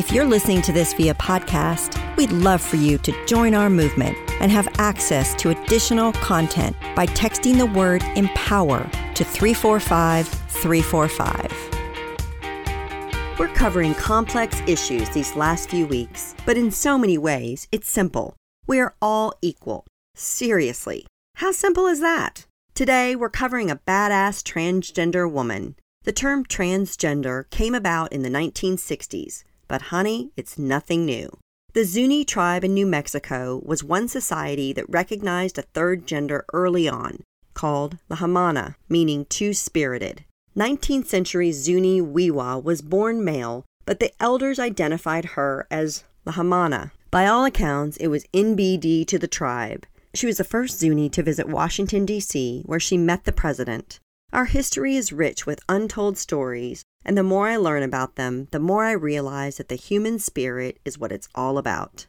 If you're listening to this via podcast, we'd love for you to join our movement and have access to additional content by texting the word empower to 345 345. We're covering complex issues these last few weeks, but in so many ways, it's simple. We are all equal. Seriously. How simple is that? Today, we're covering a badass transgender woman. The term transgender came about in the 1960s, but honey, it's nothing new. The Zuni tribe in New Mexico was one society that recognized a third gender early on, called the Hamana, meaning two spirited. 19th century Zuni We'wha was born male, but the elders identified her as the Hamana. By all accounts, it was NBD to the tribe. She was the first Zuni to visit Washington, D.C., where she met the president. Our history is rich with untold stories, and the more I learn about them, the more I realize that the human spirit is what it's all about.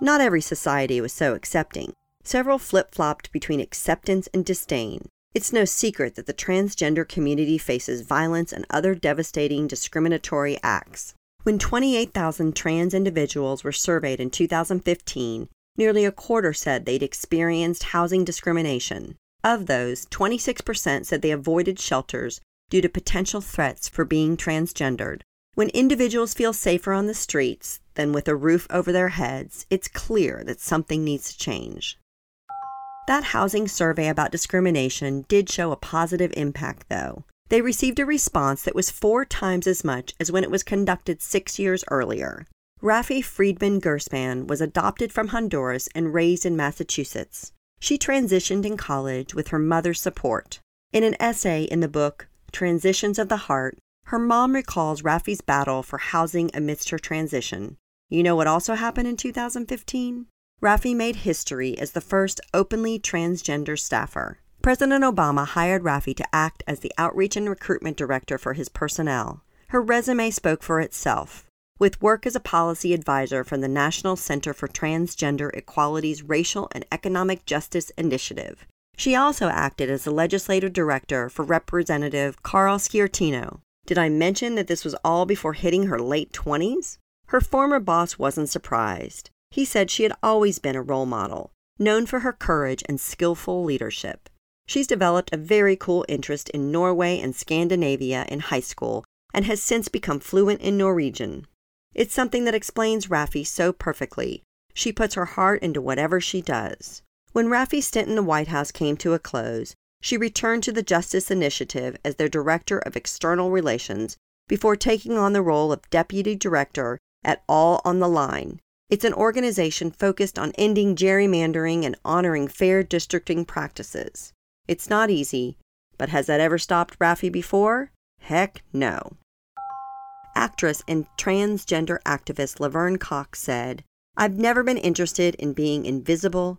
Not every society was so accepting. Several flip flopped between acceptance and disdain. It's no secret that the transgender community faces violence and other devastating discriminatory acts. When 28,000 trans individuals were surveyed in 2015, nearly a quarter said they'd experienced housing discrimination. Of those, 26% said they avoided shelters due to potential threats for being transgendered. When individuals feel safer on the streets than with a roof over their heads, it's clear that something needs to change. That housing survey about discrimination did show a positive impact, though. They received a response that was four times as much as when it was conducted six years earlier. Raffi Freedman Gurspan was adopted from Honduras and raised in Massachusetts. She transitioned in college with her mother's support. In an essay in the book Transitions of the Heart, her mom recalls Raffi's battle for housing amidst her transition. You know what also happened in 2015? Raffi made history as the first openly transgender staffer. President Obama hired Raffi to act as the outreach and recruitment director for his personnel. Her resume spoke for itself. With work as a policy advisor from the National Center for Transgender Equality's Racial and Economic Justice Initiative. She also acted as the legislative director for Representative Carl Sciortino. Did I mention that this was all before hitting her late 20s? Her former boss wasn't surprised. He said she had always been a role model, known for her courage and skillful leadership. She's developed a very cool interest in Norway and Scandinavia in high school and has since become fluent in Norwegian. It's something that explains Raffi so perfectly. She puts her heart into whatever she does. When Raffi's stint in the White House came to a close, she returned to the Justice Initiative as their Director of External Relations before taking on the role of Deputy Director at All on the Line, it's an organization focused on ending gerrymandering and honoring fair districting practices. It's not easy, but has that ever stopped Raffi before? Heck no. Actress and transgender activist Laverne Cox said, I've never been interested in being invisible